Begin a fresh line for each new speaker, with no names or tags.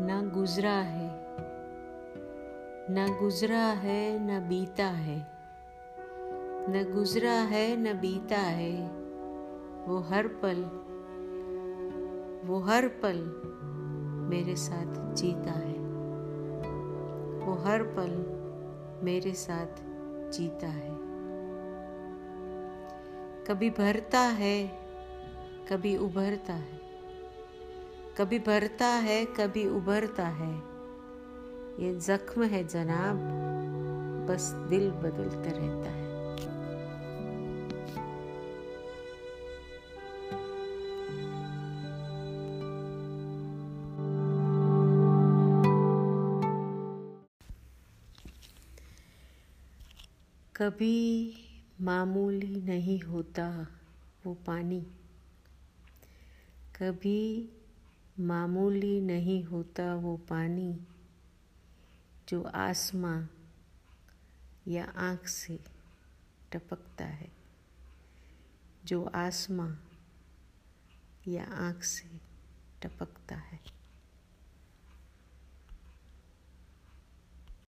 गुजरा है, ना गुजरा है, न बीता है। न गुजरा है, न बीता है, वो हर पल, वो हर पल मेरे साथ जीता है। वो हर पल मेरे साथ जीता है। कभी भरता है, कभी उभरता है। कभी भरता है, कभी उभरता है। ये जख्म है जनाब, बस दिल बदलता रहता है। कभी मामूली नहीं होता वो पानी, कभी मामूली नहीं होता वो पानी जो आसमां या आँख से टपकता है, जो आसमां या आँख से टपकता है।